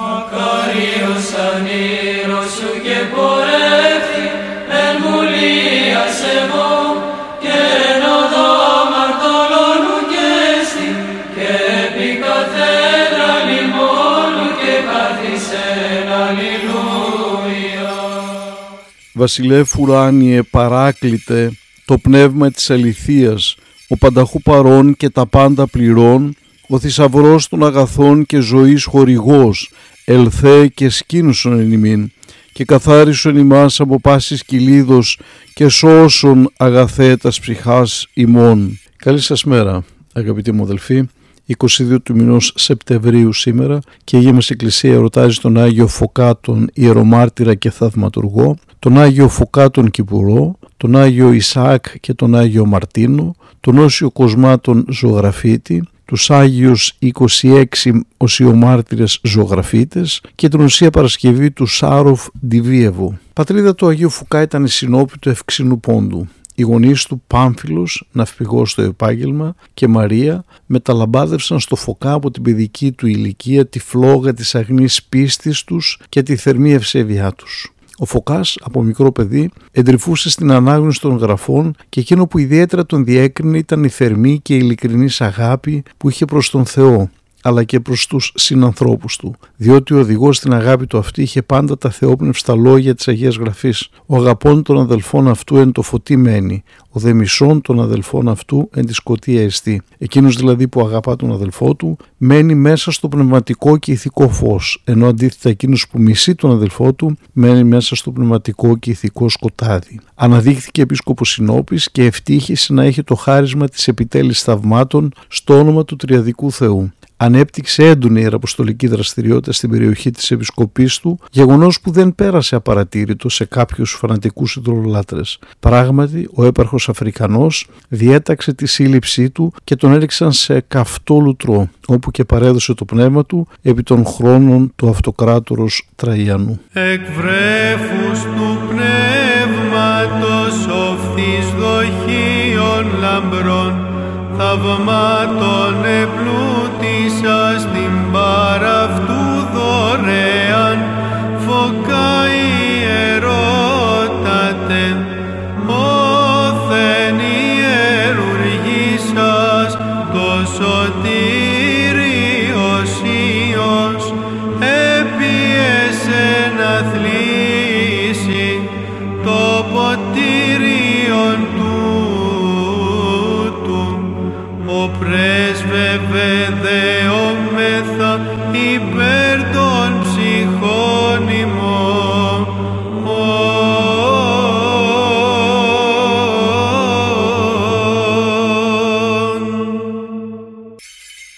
Μακάριος ανήρος σου και πορεύτη εν βουλίας εγώ και εν οδό μαρτωλώνου και στη και επί καθένα λιμόνου και καθισεν αλληλούια. Βασιλεύ ουράνιε παράκλητε το πνεύμα της αληθείας, ο πανταχού παρών και τα πάντα πληρών, ο θησαυρός των αγαθών και ζωής χορηγός, ελθέ και σκήνουσον εν ημίν, και καθάρισον ημάς από πάσης κυλίδος και σώσον αγαθέτας ψυχάς ημών. Καλή σας μέρα αγαπητοί μου αδελφοί. 22 του μηνός Σεπτεμβρίου σήμερα και η Αγία μας Εκκλησία ερωτάζει τον Άγιο Φωκάτον Ιερομάρτυρα και Θαυματουργό, τον Άγιο Φωκάτον Κυπουρό, τον Άγιο Ισαάκ και τον Άγιο Μαρτίνο, τον Όσιο Κοσμάτων Ζωγραφίτη, τους Άγιους 26 οσιομάρτυρες ζωγραφίτες και την Οσία Παρασκευή του Σάροφ Ντιβίεβου. Πατρίδα του Αγίου Φουκά ήταν η συνόπη του Ευξήνου Πόντου. Οι γονείς του Πάμφιλος, ναυπηγός στο επάγγελμα και Μαρία μεταλαμπάδευσαν στο Φωκά από την παιδική του ηλικία τη φλόγα της αγνής πίστης τους και τη θερμή ευσέβειά τους. Ο Φωκάς, από μικρό παιδί, εντρυφούσε στην ανάγνωση των γραφών και εκείνο που ιδιαίτερα τον διέκρινε ήταν η θερμή και ειλικρινή αγάπη που είχε προς τον Θεό, αλλά και προς τους συνανθρώπους του, διότι ο οδηγός στην αγάπη του αυτή είχε πάντα τα θεόπνευστα λόγια της Αγίας Γραφής. Ο αγαπών των αδελφών αυτού εν το φωτί μένει, ο δε μισών των αδελφών αυτού εν τη σκοτία εστί. Εκείνος δηλαδή που αγαπά τον αδελφό του μένει μέσα στο πνευματικό και ηθικό φως, ενώ αντίθετα εκείνος που μισεί τον αδελφό του μένει μέσα στο πνευματικό και ηθικό σκοτάδι. Αναδείχθηκε επίσκοπος Συνόπης και ευτύχησε να έχει το χάρισμα της επιτέλης θαυμάτων στο όνομα του Τριαδικού Θεού ανέπτυξε έντονη ιεραποστολική δραστηριότητα στην περιοχή της επισκοπής του, γεγονός που δεν πέρασε απαρατήρητο σε κάποιους φανατικούς ιδρολάτρες. Πράγματι, ο έπαρχος Αφρικανός διέταξε τη σύλληψή του και τον έριξαν σε καυτό λουτρό, όπου και παρέδωσε το πνεύμα του επί των χρόνων του αυτοκράτορος Τραϊανού. Εκβρέφους του πνεύματος οφθής δοχείων λαμπρών θαυμάτων επλούτησα στην παραυτού δωρεάν. Φωκά ιερότατε όθεν ιερουργήσας το σωτήριος Υιός έπιεσε να θλίσει